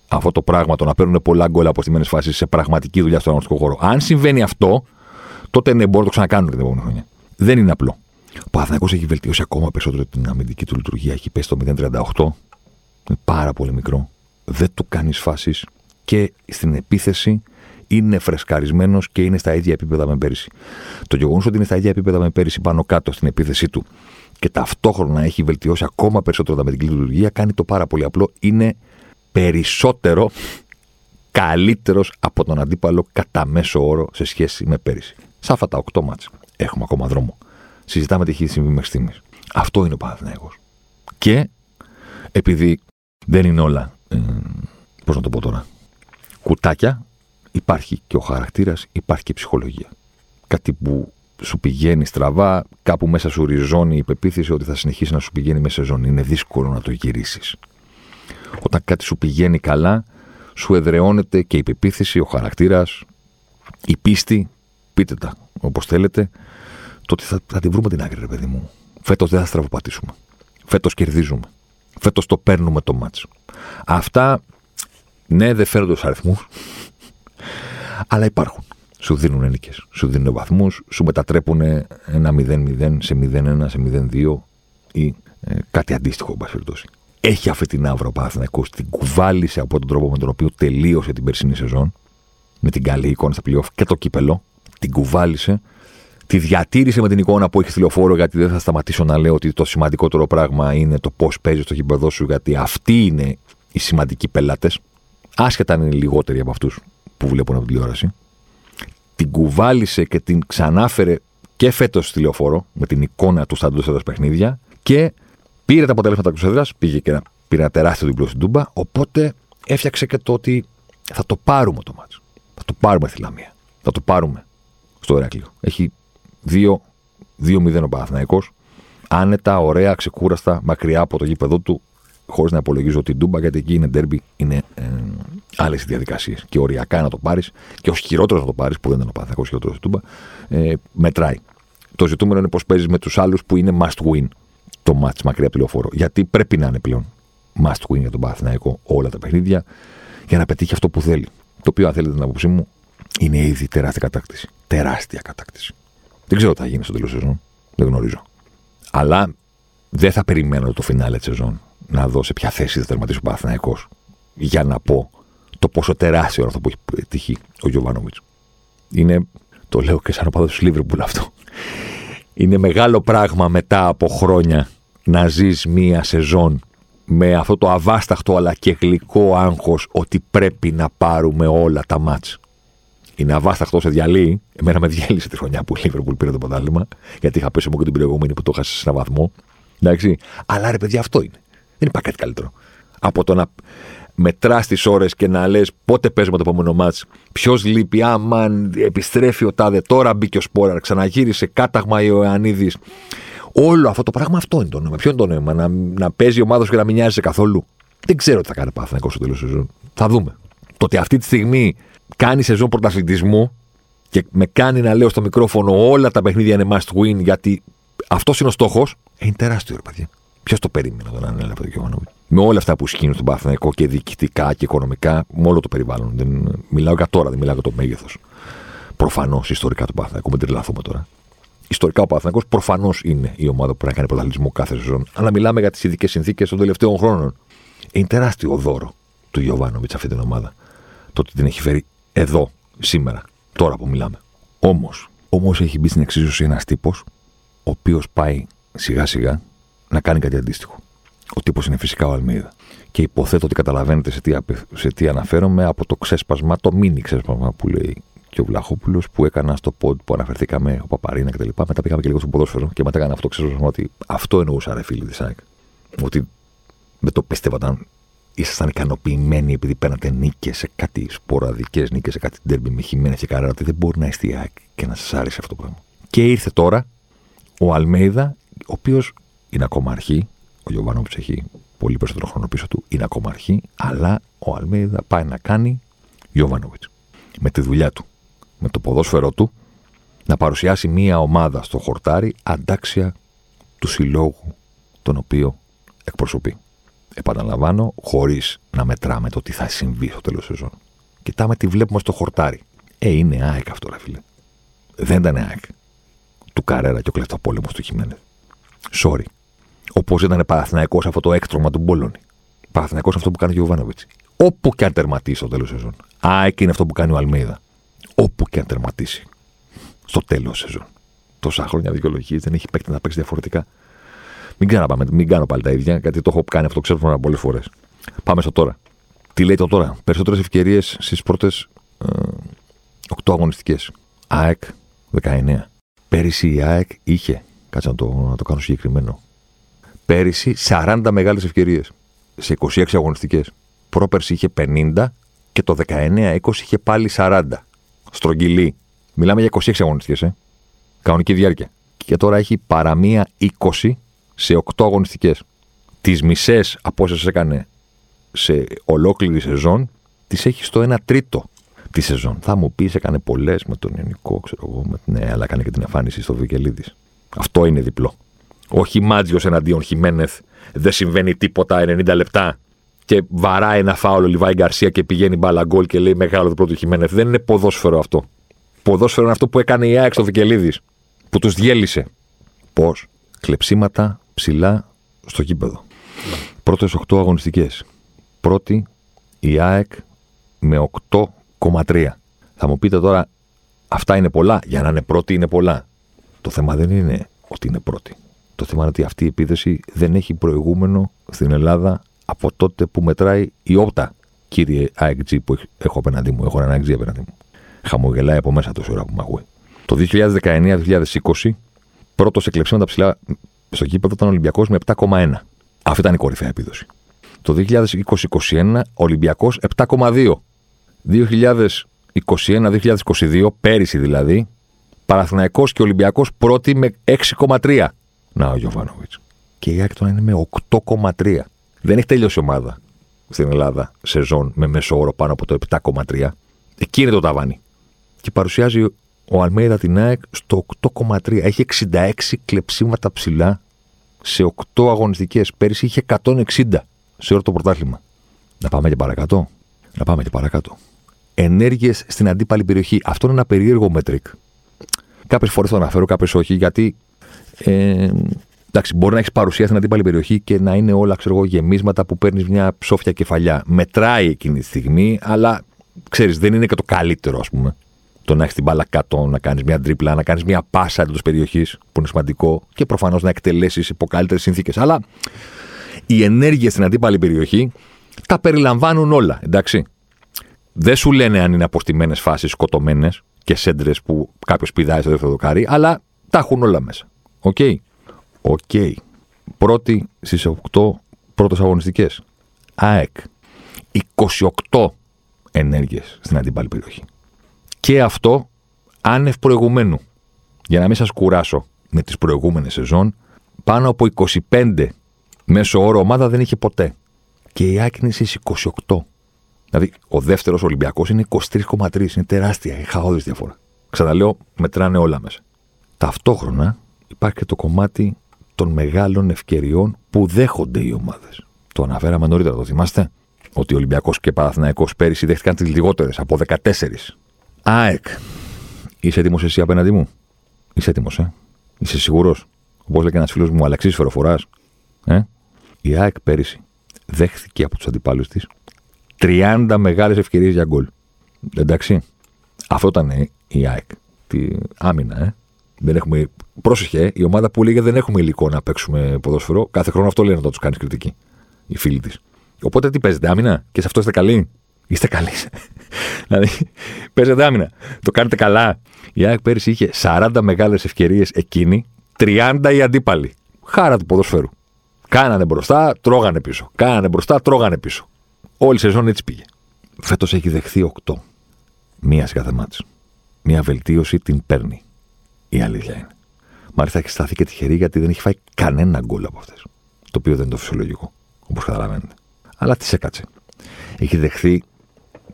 αυτό το πράγμα, το να παίρνουν πολλά γκολ αποστημένε φάσεις σε πραγματική δουλειά στον αγωνιστικό χώρο. Αν συμβαίνει αυτό, τότε ναι, μπορούν να το ξανακάνουν την επόμενη χρονιά. Δεν είναι απλό. Ο Παναθυνακό έχει βελτιώσει ακόμα περισσότερο την αμυντική του λειτουργία. Έχει πέσει το 0,38. Είναι πάρα πολύ μικρό. Δεν του κάνεις φάσεις και στην επίθεση είναι φρεσκαρισμένος και είναι στα ίδια επίπεδα με πέρυσι. Το γεγονός ότι είναι στα ίδια επίπεδα με πέρυσι πάνω κάτω στην επίθεσή του και ταυτόχρονα έχει βελτιώσει ακόμα περισσότερο τα αμυντική λειτουργία κάνει το πάρα πολύ απλό. Είναι περισσότερο καλύτερος από τον αντίπαλο κατά μέσο όρο σε σχέση με πέρυσι. Σε αυτά τα 8 μάτς έχουμε ακόμα δρόμο συζητάμε τι έχει συμβεί μέχρι στιγμής. Αυτό είναι ο Παναθηναϊκός. Και επειδή δεν είναι όλα, ε, πώς να το πω τώρα, κουτάκια, υπάρχει και ο χαρακτήρας, υπάρχει και η ψυχολογία. Κάτι που σου πηγαίνει στραβά, κάπου μέσα σου ριζώνει η πεποίθηση ότι θα συνεχίσει να σου πηγαίνει μέσα ζώνη. Είναι δύσκολο να το γυρίσεις. Όταν κάτι σου πηγαίνει καλά, σου εδραιώνεται και η πεποίθηση, ο χαρακτήρας, η πίστη, πείτε τα όπως θέλετε, το ότι θα, θα τη βρούμε την άκρη, ρε παιδί μου. Φέτος δεν θα στραβοπατήσουμε. Φέτος κερδίζουμε. Φέτος το παίρνουμε το μάτσο. Αυτά, ναι, δεν φέρνουν του αριθμούς, αλλά υπάρχουν. Σου δίνουν νίκε, σου δίνουν βαθμούς, σου μετατρέπουν ένα 0-0 σε 0-1, σε 0-2 ή ε, κάτι αντίστοιχο, εν περιπτώσει. Έχει αυτή την άβρα ο Παναθυνακό, την κουβάλισε από τον τρόπο με τον οποίο τελείωσε την περσινή σεζόν, με την καλή εικόνα στα playoff και το κύπελο. Την κουβάλισε τη διατήρησε με την εικόνα που έχει στη λεωφόρο, γιατί δεν θα σταματήσω να λέω ότι το σημαντικότερο πράγμα είναι το πώς παίζει στο γήπεδο σου, γιατί αυτοί είναι οι σημαντικοί πελάτες, άσχετα αν είναι λιγότεροι από αυτούς που βλέπουν από τηλεόραση. Την κουβάλισε και την ξανάφερε και φέτος στη λεωφόρο, με την εικόνα του στάντου έδρα παιχνίδια, και πήρε τα αποτελέσματα του έδρα, πήγε και πήρε ένα τεράστιο διπλό στην Τούμπα, οπότε έφτιαξε και το ότι θα το πάρουμε το μάτσο. Θα το πάρουμε στη Λαμία. Θα το πάρουμε στο Εράκλειο. Έχει 2-0 ο Παναθηναϊκός. Άνετα, ωραία, ξεκούραστα, μακριά από το γήπεδο του, χωρίς να υπολογίζω την Τούμπα, γιατί εκεί είναι ντέρμπι, είναι ε, άλλες διαδικασίες. Και οριακά να το πάρεις, και ω χειρότερο να το πάρεις, που δεν είναι ο Παναθηναϊκός χειρότερο στην Τούμπα, ε, μετράει. Το ζητούμενο είναι πώ παίζει με τους άλλους που είναι must win το match μακριά από τη λεωφόρο. Γιατί πρέπει να είναι πλέον must win για τον Παναθηναϊκό όλα τα παιχνίδια για να πετύχει αυτό που θέλει. Το οποίο, αν θέλετε την άποψή μου, είναι ήδη τεράστια κατάκτηση. Τεράστια κατάκτηση. Δεν ξέρω τι θα γίνει στο τέλος σεζόν. Δεν γνωρίζω. Αλλά δεν θα περιμένω το φινάλε της σεζόν να δω σε ποια θέση θα τερματίσει ο Παναθυναϊκό για να πω το πόσο τεράστιο είναι αυτό που έχει τύχει ο Γιωβάνοβιτς. Είναι, το λέω και σαν ο παδό του Λίβερπουλ αυτό. Είναι μεγάλο πράγμα μετά από χρόνια να ζεις μία σεζόν με αυτό το αβάσταχτο αλλά και γλυκό άγχος ότι πρέπει να πάρουμε όλα τα μάτς. Είναι αβάσταχτο σε διαλύει. Εμένα με διέλυσε τη χρονιά που η Λίβερπουλ πήρε το πρωτάθλημα, γιατί είχα πέσει μου και την προηγούμενη που το είχα σε ένα βαθμό. Εντάξει. Αλλά ρε παιδιά, αυτό είναι. Δεν υπάρχει κάτι καλύτερο. Από το να μετράς τις ώρες και να λες πότε παίζουμε το επόμενο μάτς, ποιος λείπει, άμα επιστρέφει ο Τάδε, τώρα μπήκε ο Σπόραρ, ξαναγύρισε, κάταγμα ο Ιωαννίδης. Όλο αυτό το πράγμα αυτό είναι το νόημα. Ποιο είναι το νόημα, να, να παίζει η ομάδα σου και να μην νοιάζει καθόλου; Δεν ξέρω τι θα κάνει Παθηνακό στο τέλος τη σεζόν. Θα δούμε. Το ότι αυτή τη στιγμή κάνει σεζόν πρωταθλητισμού και με κάνει να λέω στο μικρόφωνο όλα τα παιχνίδια είναι must win γιατί αυτός είναι ο στόχος, ε, είναι τεράστιο ρε παιδιά. Ποιος το περίμενε τον Ανέλα Γιωβάνοβιτ. Με όλα αυτά που σκύνουν στον Παθηναϊκό και διοικητικά και οικονομικά, με όλο το περιβάλλον. Δεν, μιλάω για τώρα, δεν μιλάω για το μέγεθος. Προφανώς ιστορικά του Παθηναϊκού, μην τρελαθούμε τώρα. Ιστορικά ο Παθηναϊκός προφανώς είναι η ομάδα που πρέπει να κάνει πρωταθλητισμό κάθε σεζόν. Αλλά μιλάμε για τις ειδικές συνθήκες των τελευταίων χρόνων. Είναι τεράστιο δώρο του Γιωβάνοβιτς αυτή την ομάδα. Το ότι την έχει φέρει εδώ, σήμερα, τώρα που μιλάμε. Όμως, όμως έχει μπει στην εξίσωση ένας τύπος, ο οποίος πάει σιγά σιγά να κάνει κάτι αντίστοιχο. Ο τύπος είναι φυσικά ο Αλμίδα. Και υποθέτω ότι καταλαβαίνετε σε τι, σε τι αναφέρομαι από το ξέσπασμα, το μίνι ξέσπασμα που λέει και ο Βλαχόπουλος που έκανα στο πόντ που αναφερθήκαμε, ο Παπαρίνα κτλ. Μετά πήγαμε και λίγο στο ποδόσφαιρο και μετά έκανα αυτό ξέσπασμα ότι αυτό εννοούσα ρε φίλοι της ΑΕΚ. Ότι με το πίστευα ήσασταν ικανοποιημένοι επειδή παίρνατε νίκες σε κάτι σποραδικές νίκες, σε κάτι τέρμπι με χειμένα και καρέρα, ότι δεν μπορεί να είστε η ΑΕΚ και να σας άρεσε αυτό το πράγμα. Και ήρθε τώρα ο Αλμέιδα, ο οποίος είναι ακόμα αρχή. Ο Γιωβάνοβιτς έχει πολύ περισσότερο χρόνο πίσω του. Είναι ακόμα αρχή. Αλλά ο Αλμέιδα πάει να κάνει Γιωβάνοβιτς. Με τη δουλειά του. Με το ποδόσφαιρό του. Να παρουσιάσει μία ομάδα στο χορτάρι αντάξια του συλλόγου τον οποίο εκπροσωπεί. Επαναλαμβάνω, χωρίς να μετράμε το τι θα συμβεί στο τέλος σεζόν. Κοιτάμε τι βλέπουμε στο χορτάρι. Ε, είναι ΑΕΚ αυτό, ρε φίλε. Δεν ήταν ΑΕΚ. Του Καρέρα και ο κλεφτοπόλεμο του Χιμένεθ. Sorry. Όπως ήταν Παναθυναϊκό αυτό το έκτρωμα του Μπόλωνη. Παναθυναϊκό αυτό που κάνει ο Γιωβάνοβιτς. Όπου και αν τερματίσει στο τέλος σεζόν. ΑΕΚ είναι αυτό που κάνει ο Αλμίδα. Όπου και αν τερματίσει. Στο τέλος σεζόν. Τόσα χρόνια δικαιολογίε δεν έχει παίκτη να παίξει διαφορετικά. Μην ξαναπάμε, μην κάνω πάλι τα ίδια, γιατί το έχω κάνει αυτό, ξέρω πολλές φορές. Πάμε στο τώρα. Τι λέει το τώρα; Περισσότερες ευκαιρίες στις πρώτες ε, 8 αγωνιστικές. ΑΕΚ 19. Πέρυσι η ΑΕΚ είχε, κάτσε να το, να το κάνω συγκεκριμένο, πέρυσι 40 μεγάλες ευκαιρίες σε 26 αγωνιστικές. Πρόπερσι είχε 50 και το 19-20 είχε πάλι 40. Στρογγυλή. Μιλάμε για 26 αγωνιστικές, ε. Κανονική διάρκεια. Και τώρα έχει παραμία 20 σε 8 αγωνιστικές. Τις μισές από όσες έκανε σε ολόκληρη σεζόν, τις έχει στο 1 τρίτο της σεζόν. Θα μου πεις, έκανε πολλές με τον Ιωνικό, ξέρω εγώ. Με... Ναι, αλλά έκανε και την εμφάνιση στο Βικελίδης. Αυτό είναι διπλό. Όχι Μάτζιο εναντίον Χιμένεθ, δεν συμβαίνει τίποτα 90 λεπτά και βαράει ένα φάουλο Λιβάη Γκαρσία και πηγαίνει μπάλα γκολ και λέει μεγάλο διπλό του Χιμένεθ. Δεν είναι ποδόσφαιρο αυτό. Ποδόσφαιρο είναι αυτό που έκανε η ΑΕΚ στο Βικελίδης. Που τους διέλυσε. Πώς; Κλεψίματα ψηλά στο κήπεδο. Πρώτες 8 αγωνιστικές. Πρώτη η ΑΕΚ με 8,3. Θα μου πείτε τώρα, αυτά είναι πολλά; Για να είναι πρώτη είναι πολλά. Το θέμα δεν είναι ότι είναι πρώτη. Το θέμα είναι ότι αυτή η επίθεση δεν έχει προηγούμενο στην Ελλάδα από τότε που μετράει η όπτα, κύριε AXG που έχω απέναντί μου. Έχω έναν AXG απέναντί μου. Χαμογελάει από μέσα τόση ώρα που με ακούει. Το 2019-2020, πρώτος σε κλεψίματα ψηλά στο κήπεδο ήταν ο Ολυμπιακός με 7,1. Αυτή ήταν η κορυφαία επίδοση. Το 2020-2021 Ολυμπιακός 7,2. 2021-2022, πέρυσι δηλαδή, Παραθυναϊκός και Ολυμπιακός πρώτη με 6,3. Να ο Γιωβάνοβιτς. Και η Άκη είναι με 8,3. Δεν έχει τελειώσει η ομάδα στην Ελλάδα σεζόν με μέσο όρο πάνω από το 7,3. Εκεί είναι το ταβάνι. Και παρουσιάζει ο Αλμέιδα την ΑΕΚ στο 8,3. Έχει 66 κλεψίματα ψηλά σε 8 αγωνιστικές. Πέρυσι είχε 160 σε όλο το πρωτάθλημα. Να πάμε και παρακάτω. Να πάμε και παρακάτω. Ενέργειες στην αντίπαλη περιοχή. Αυτό είναι ένα περίεργο μέτρικ. Κάποιες φορές το αναφέρω, κάποιες όχι, γιατί ε, Εντάξει, μπορεί να έχεις παρουσία στην αντίπαλη περιοχή και να είναι όλα ξέρω εγώ, γεμίσματα που παίρνεις μια ψόφια κεφαλιά. Μετράει εκείνη τη στιγμή, αλλά ξέρεις, δεν είναι και το καλύτερο, ας πούμε. Το να έχεις την μπάλα κάτω, να κάνεις μια τρίπλα, να κάνεις μια πάσα εντός περιοχής, που είναι σημαντικό, και προφανώς να εκτελέσεις υπό καλύτερες συνθήκες. Αλλά οι ενέργειες στην αντίπαλη περιοχή τα περιλαμβάνουν όλα, εντάξει. Δεν σου λένε αν είναι από στημένες φάσεις, σκοτωμένες και σέντρες που κάποιος πηδάει στο δεύτερο δοκάρι, αλλά τα έχουν όλα μέσα. Okay. Okay. Πρώτη στις 8 πρώτες αγωνιστικές. ΑΕΚ. 28 ενέργειες στην αντίπαλη περιοχή. Και αυτό άνευ προηγουμένου. Για να μην σας κουράσω με τις προηγούμενες σεζόν, πάνω από 25 μέσω όρο ομάδα δεν είχε ποτέ. Και η ΑΕΚ είναι στις 28. Δηλαδή, ο δεύτερος Ολυμπιακός είναι 23,3. Είναι τεράστια, η χαόδης διαφορά. Ξαναλέω, μετράνε όλα μέσα. Ταυτόχρονα υπάρχει και το κομμάτι των μεγάλων ευκαιριών που δέχονται οι ομάδες. Το αναφέραμε νωρίτερα, το θυμάστε; Ότι ο Ολυμπιακός και Παναθυναϊκό πέρυσι δέχτηκαν τις λιγότερες από 14. ΑΕΚ. Είσαι έτοιμος εσύ απέναντί μου; Είσαι έτοιμος, ε; Είσαι σίγουρος; Όπως λέει και ένας φίλος μου, Αλεξής φορά. Ε; Η ΑΕΚ πέρυσι δέχθηκε από τους αντιπάλους της 30 μεγάλες ευκαιρίες για γκολ. Εντάξει. Αυτό ήταν η ΑΕΚ. Τη άμυνα, ε; Δεν έχουμε... Πρόσεχε, η ομάδα που λέγε δεν έχουμε υλικό να παίξουμε ποδόσφαιρο. Κάθε χρόνο αυτό λένε να τους κάνεις κριτική. Οι φίλοι της. Οπότε τι παίζετε, άμυνα, και σε αυτό είστε καλοί; Είστε καλοί. δηλαδή, παίζετε άμυνα. Το κάνετε καλά; Η ΑΕΚ πέρυσι είχε 40 μεγάλες ευκαιρίες εκείνη, 30 οι αντίπαλοι. Χάρα του ποδοσφαίρου. Κάνανε μπροστά, τρώγανε πίσω. Κάνανε μπροστά, τρώγανε πίσω. Όλη η σεζόν έτσι πήγε. Φέτος έχει δεχθεί 8. Μία σε κάθε μάτσο. Μία βελτίωση την παίρνει. Η αλήθεια είναι. Μάλιστα έχει σταθεί και τυχερή γιατί δεν έχει φάει κανένα γκολ από αυτές. Το οποίο δεν είναι το φυσιολογικό, όπως καταλαβαίνετε. Αλλά τι έκατσε. Έχει δεχθεί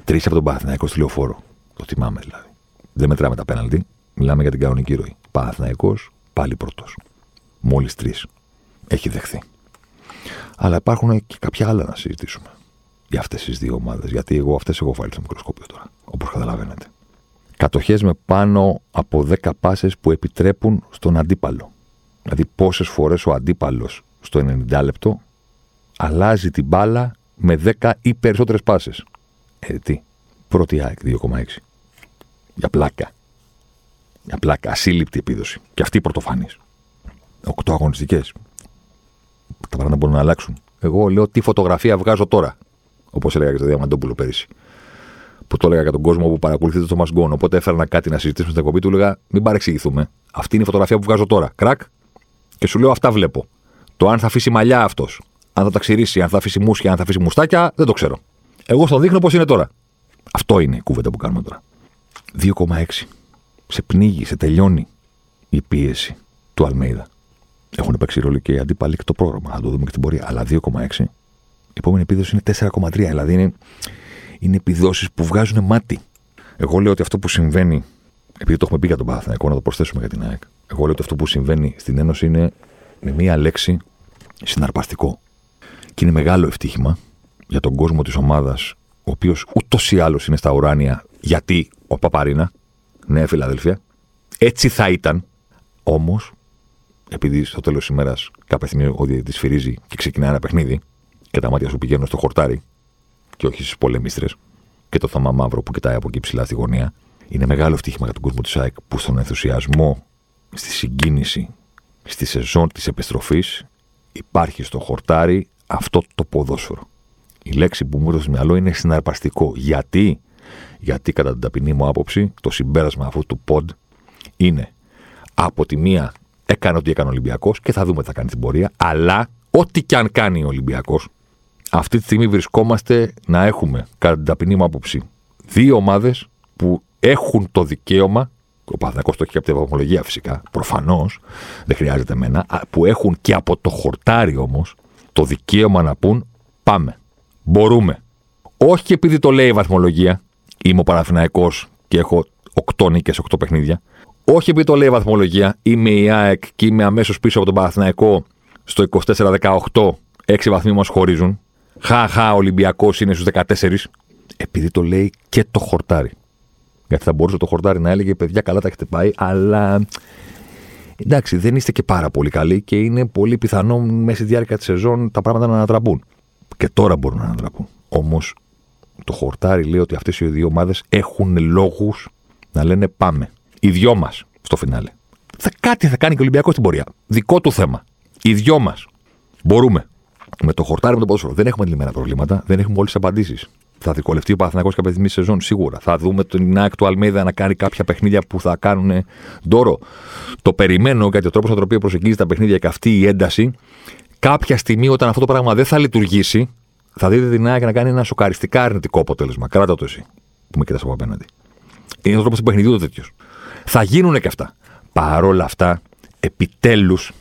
τρεις από τον Παναθηναϊκό στη λεωφόρο. Το θυμάμαι δηλαδή. Δεν μετράμε τα πέναλτι. Μιλάμε για την κανονική ροή. Παναθηναϊκός πάλι πρώτος. Μόλις τρεις. Έχει δεχθεί. Αλλά υπάρχουν και κάποια άλλα να συζητήσουμε για αυτές τις δύο ομάδες. Γιατί εγώ αυτές έχω βάλει στο μικροσκόπιο τώρα, όπως καταλαβαίνετε. Κατοχές με πάνω από 10 πάσες που επιτρέπουν στον αντίπαλο. Δηλαδή, πόσες φορές ο αντίπαλος στο 90 λεπτό αλλάζει την μπάλα με 10 ή περισσότερες πάσες. Ε, τι. Πρώτη ΑΕΚ 2,6. Για πλάκα. Για πλάκα. Ασύλληπτη επίδοση. Και αυτή η πρωτοφανής. Οκτώ αγωνιστικές. Τα πράγματα μπορούν να αλλάξουν. Εγώ λέω τι φωτογραφία βγάζω τώρα. Όπως έλεγα και στο Διαμαντόπουλο πέρυσι. Που το έλεγα για τον κόσμο που παρακολουθείτε το Must Οπότε έφερα κάτι να συζητήσουμε στην εκπομπή του. Λέγα μην παρεξηγηθούμε. Αυτή είναι η φωτογραφία που βγάζω τώρα. Κρακ. Και σου λέω αυτά βλέπω. Το αν θα αφήσει μαλλιά αυτός, αν θα τα ξηρίσει, αν θα αφήσει μουσια, αν θα αφήσει μουστάκια, δεν το ξέρω. Εγώ στον δείχνω πώς είναι τώρα. Αυτό είναι η κούβεντα που κάνουμε τώρα. 2,6. Σε πνίγει, σε τελειώνει η πίεση του Αλμέιδα. Έχουν παίξει ρόλο και οι αντίπαλοι και το πρόγραμμα. Θα το δούμε και την πορεία. Αλλά 2,6 η επόμενη επίδοση είναι 4,3. Δηλαδή είναι, είναι επιδόσεις που βγάζουν μάτι. Εγώ λέω ότι αυτό που συμβαίνει. Επειδή το έχουμε πει για τον Παναθηναϊκό, να το προσθέσουμε για την ΑΕΚ. Εγώ λέω ότι αυτό που συμβαίνει στην Ένωση είναι με μία λέξη συναρπαστικό. Και είναι μεγάλο ευτύχημα για τον κόσμο της ομάδας, ο οποίος ούτως ή άλλως είναι στα ουράνια, γιατί ο Παπαρίνα, νέα Φιλαδέλφια, έτσι θα ήταν. Όμως, επειδή στο τέλος της ημέρας κάποια στιγμή ο διαιτητής φυρίζει και ξεκινάει ένα παιχνίδι, και τα μάτια σου πηγαίνουν στο χορτάρι και όχι στι πολεμίστρες και το θάμα μαύρο που κοιτάει από εκεί ψηλά στη γωνία. Είναι μεγάλο ευτύχημα για τον κόσμο της ΑΕΚ που στον ενθουσιασμό, στη συγκίνηση, στη σεζόν της επιστροφής υπάρχει στο χορτάρι αυτό το ποδόσφαιρο. Η λέξη που μου έρθει στο μυαλό είναι συναρπαστικό. Γιατί, γιατί κατά την ταπεινή μου άποψη, το συμπέρασμα αυτού του ποντ είναι από τη μία έκανε ό,τι έκανε ο Ολυμπιακός και θα δούμε τι θα κάνει την πορεία, αλλά ό,τι και αν κάνει ο Ολυμπιακός, αυτή τη στιγμή βρισκόμαστε να έχουμε, κατά την ταπεινή μου άποψη, δύο ομάδες που έχουν το δικαίωμα. Ο Παναθυνακό το έχει και από την βαθμολογία φυσικά, προφανώς, δεν χρειάζεται εμένα, που έχουν και από το χορτάρι όμως το δικαίωμα να πούν πάμε. Μπορούμε. Όχι επειδή το λέει η βαθμολογία, είμαι ο Παναθυναϊκό και έχω 8 νίκες, 8 παιχνίδια. Όχι επειδή το λέει η βαθμολογία, είμαι η ΑΕΚ και είμαι αμέσως πίσω από τον Παναθηναϊκό στο 24-18, 6 βαθμοί μας χωρίζουν. Χαχά, ο Ολυμπιακός είναι στους 14. Επειδή το λέει και το χορτάρι. Γιατί θα μπορούσε το χορτάρι να έλεγε παιδιά, καλά τα έχετε πάει, αλλά εντάξει, δεν είστε και πάρα πολύ καλοί και είναι πολύ πιθανό μέσα στη διάρκεια της σεζόν τα πράγματα να ανατραπούν. Και τώρα μπορούν να ανατραπούν. Όμως το χορτάρι λέει ότι αυτές οι δύο ομάδες έχουν λόγους να λένε πάμε. Οι δυο μας στο φινάλε. Θα, κάτι θα κάνει και ο Ολυμπιακός στην πορεία. Δικό του θέμα. Οι δυο μας. Μπορούμε. Με το χορτάρι με το ποδόσφαιρο δεν έχουμε λυμμένα προβλήματα, δεν έχουμε όλες τις απαντήσεις. Θα δικολευτεί ο Παθηνακό κάποια στιγμή σεζόν, σίγουρα. Θα δούμε τον Νάκ του Αλμέδα να κάνει κάποια παιχνίδια που θα κάνουν ντόρο. Το περιμένω γιατί ο τρόπος με τον οποίο προσεγγίζει τα παιχνίδια και αυτή η ένταση, κάποια στιγμή όταν αυτό το πράγμα δεν θα λειτουργήσει, θα δείτε την Νάκ να κάνει ένα σοκαριστικά αρνητικό αποτέλεσμα. Κράτα το εσύ που με κοιτάς από απέναντι. Είναι ο τρόπος του παιχνιδιού το τέτοιος. Θα γίνουν και αυτά. Παρόλα αυτά, επιτέλους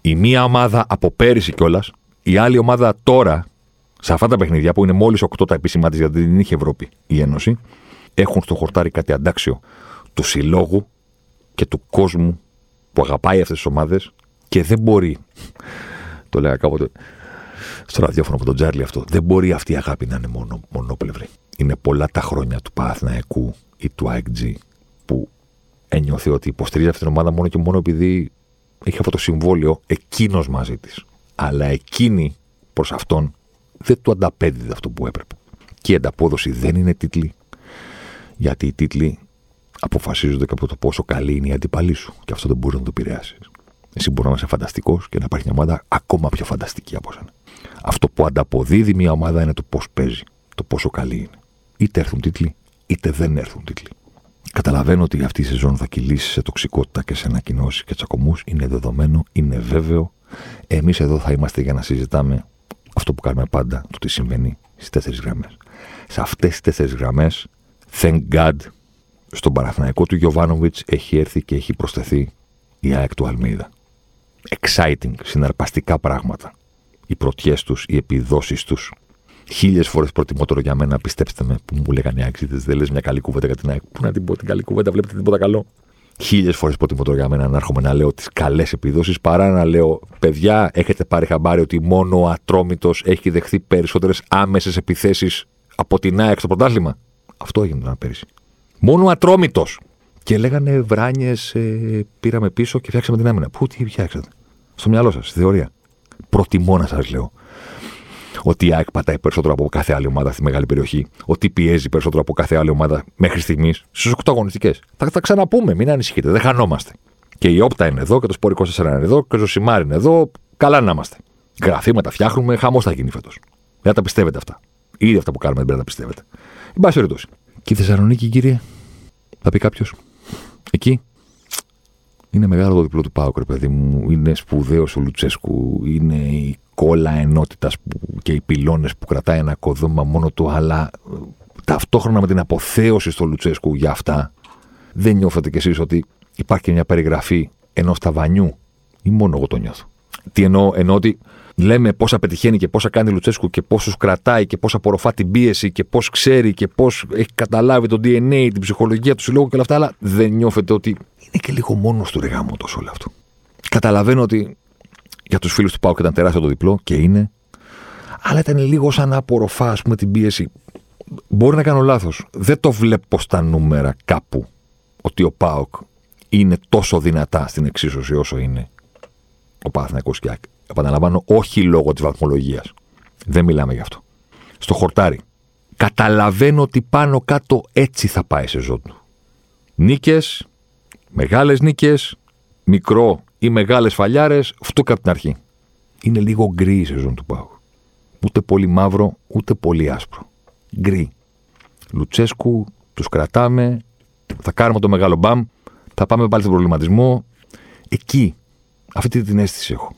η μία ομάδα από πέρυσι κιόλας, η άλλη ομάδα τώρα, σε αυτά τα παιχνίδια που είναι μόλις 8 τα επίσημά της γιατί δεν είχε Ευρώπη η Ένωση, έχουν στο χορτάρι κάτι αντάξιο του συλλόγου και του κόσμου που αγαπάει αυτές τις ομάδες και δεν μπορεί. Το λέγα κάποτε στο ραδιόφωνο από τον Τζάρλι αυτό. Δεν μπορεί αυτή η αγάπη να είναι μόνο, μονόπλευρη. Είναι πολλά τα χρόνια του Παναθηναϊκού ή του AEG που ένιωθε ότι υποστηρίζει αυτή την ομάδα μόνο και μόνο επειδή έχει αυτό το συμβόλαιο εκείνος μαζί της. Αλλά εκείνη προς αυτόν δεν του ανταπέδιδε αυτό που έπρεπε. Και η ανταπόδοση δεν είναι τίτλοι, γιατί οι τίτλοι αποφασίζονται και από το πόσο καλή είναι η αντιπαλή σου. Και αυτό δεν μπορείς να το επηρεάσεις. Εσύ μπορείς να είσαι φανταστικός και να υπάρχει μια ομάδα ακόμα πιο φανταστική από σένα. Αυτό που ανταποδίδει μια ομάδα είναι το πώς παίζει, το πόσο καλή είναι. Είτε έρθουν τίτλοι, είτε δεν έρθουν τίτλοι. Καταλαβαίνω ότι αυτή η σεζόν θα κυλήσει σε τοξικότητα και σε ανακοινώσεις και τσακωμούς. Είναι δεδομένο, είναι βέβαιο. Εμείς εδώ θα είμαστε για να συζητάμε αυτό που κάνουμε πάντα, το τι συμβαίνει στις τέσσερις γραμμές. Σε αυτές τις τέσσερις γραμμές, thank God, στον Παραθυναϊκό του Γιωβάνοβιτς έχει έρθει και έχει προσθεθεί η ΑΕΚ του Αλμίδα. Exciting, συναρπαστικά πράγματα. Οι πρωτιές τους, οι επιδόσεις τους, χίλιες φορές προτιμότερο για μένα, πιστέψτε με, που μου λέγανε οι άξιδε. Δεν λες μια καλή κουβέντα για την ΑΕΚ. Πού να την πω την καλή κουβέντα, βλέπετε τίποτα καλό. Χίλιες φορές προτιμότερο για μένα να έρχομαι να λέω τις καλές επιδόσεις παρά να λέω παιδιά, έχετε πάρει χαμπάρι ότι μόνο ο Ατρόμητος έχει δεχθεί περισσότερες άμεσες επιθέσεις από την ΑΕΚ στο πρωτάθλημα. Αυτό έγινε τώρα πέρυσι. Μόνο ο Ατρόμητος. Και λέγανε βράνιες, ε, πήραμε πίσω και φτιάξαμε την άμυνα. Πού τι φτιάξατε; Στο μυαλό σας, στη θεωρία. Προτιμώ να σας λέω ότι η ΑΕΚ πατάει περισσότερο από κάθε άλλη ομάδα στη μεγάλη περιοχή, ότι πιέζει περισσότερο από κάθε άλλη ομάδα μέχρι στιγμής στι 8 αγωνιστικές. Θα τα ξαναπούμε, μην ανησυχείτε, δεν χανόμαστε. Και η Όπτα είναι εδώ και το Σπόρ 24 είναι εδώ και ο Ζωσιμάρ είναι εδώ. Καλά να είμαστε. Γραφήματα φτιάχνουμε, χαμός θα γίνει φέτος. Δεν τα πιστεύετε αυτά. Ήδη αυτά που κάνουμε δεν πρέπει να τα πιστεύετε. Εν πάση περιπτώσει. Και η Θεσσαλονίκη, κύριε, θα πει κάποιος. Εκεί. Είναι μεγάλο το διπλό του Πάουκ, παιδί μου. Είναι σπουδαίος ο Λουτσέσκου. Είναι η κόλλα ενότητας και οι πυλώνες που κρατάει ένα κοδόμα μόνο του, αλλά ε, ταυτόχρονα με την αποθέωση στο Λουτσέσκου για αυτά, δεν νιώθετε κι εσείς ότι υπάρχει και μια περιγραφή ενός ταβανιού, ή μόνο εγώ το νιώθω; Τι εννοώ, εννοώ ότι λέμε πόσα πετυχαίνει και πόσα κάνει Λουτσέσκου και πόσους κρατάει και πόσα απορροφά την πίεση και πώς ξέρει και πώς έχει καταλάβει το DNA, την ψυχολογία του συλλόγου και όλα αυτά, αλλά δεν νιώθετε ότι είναι και λίγο μόνος του ρεγάμου τόσο όλο αυτό. Καταλαβαίνω ότι για τους φίλους του Πάου και ήταν τεράστιο το διπλό και είναι. Αλλά ήταν λίγο σαν να απορροφά, ας πούμε, την πίεση. Μπορεί να κάνω λάθος. Δεν το βλέπω στα νούμερα κάπου ότι ο Πάοκ είναι τόσο δυνατά στην εξίσωση όσο είναι ο Παναθηναϊκός και Επαναλαμβάνω, όχι λόγω της βαθμολογίας. Δεν μιλάμε γι' αυτό. Στο χορτάρι. Καταλαβαίνω ότι πάνω κάτω έτσι θα πάει σε ζωή του. Νίκες, μεγάλες νίκες, μικρό ή μεγάλες φαλιάρες, αυτό και από την αρχή. Είναι λίγο γκρι η σεζόν του Πάου. Ούτε πολύ μαύρο, ούτε πολύ άσπρο. Γκρι. Λουτσέσκου, τους κρατάμε, θα κάνουμε το μεγάλο μπαμ, θα πάμε πάλι στον προβληματισμό. Εκεί, αυτή την αίσθηση έχω.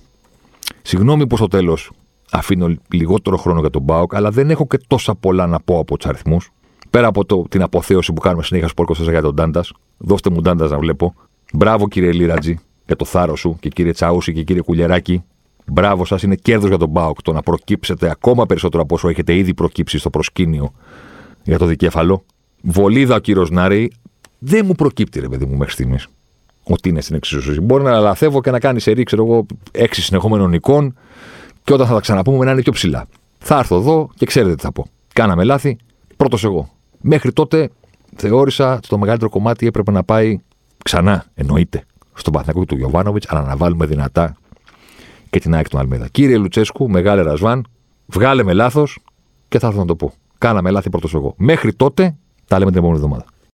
Συγγνώμη που στο τέλος αφήνω λιγότερο χρόνο για τον Μπάουκ, αλλά δεν έχω και τόσα πολλά να πω από τους αριθμούς. Πέρα από το, την αποθέωση που κάνουμε συνέχεια στο Πόρκο για τον Ντάντα. Δώστε μου Ντάντα να βλέπω. Μπράβο κύριε Λίρατζη για το θάρρος σου και κύριε Τσαούση και κύριε Κουλιεράκη. Μπράβο σας, είναι κέρδος για τον Μπάουκ το να προκύψετε ακόμα περισσότερο από όσο έχετε ήδη προκύψει στο προσκήνιο για το δικέφαλο. Βολίδα ο κύριος Νάρη δεν μου προκύπτει, ρε παιδί μου, μέχρι στιγμής ότι είναι στην εξίσωση. Μπορεί να λαθεύω και να κάνει σε ξέρω εγώ, έξι συνεχόμενων εικόν και όταν θα τα ξαναπούμε να είναι πιο ψηλά. Θα έρθω εδώ και ξέρετε τι θα πω. Κάναμε λάθη, πρώτος εγώ. Μέχρι τότε θεώρησα ότι το μεγαλύτερο κομμάτι έπρεπε να πάει ξανά, εννοείται, στον Παθηνακό του Γιωβάνοβιτς, αλλά να βάλουμε δυνατά και την ΑΕΚ του Αλμίδα. Κύριε Λουτσέσκου, μεγάλε Ρασβάν, βγάλε με λάθος και θα έρθω να το πω. Κάναμε λάθη πρώτος εγώ. Μέχρι τότε τα λέμε την επόμενη εβδομάδα.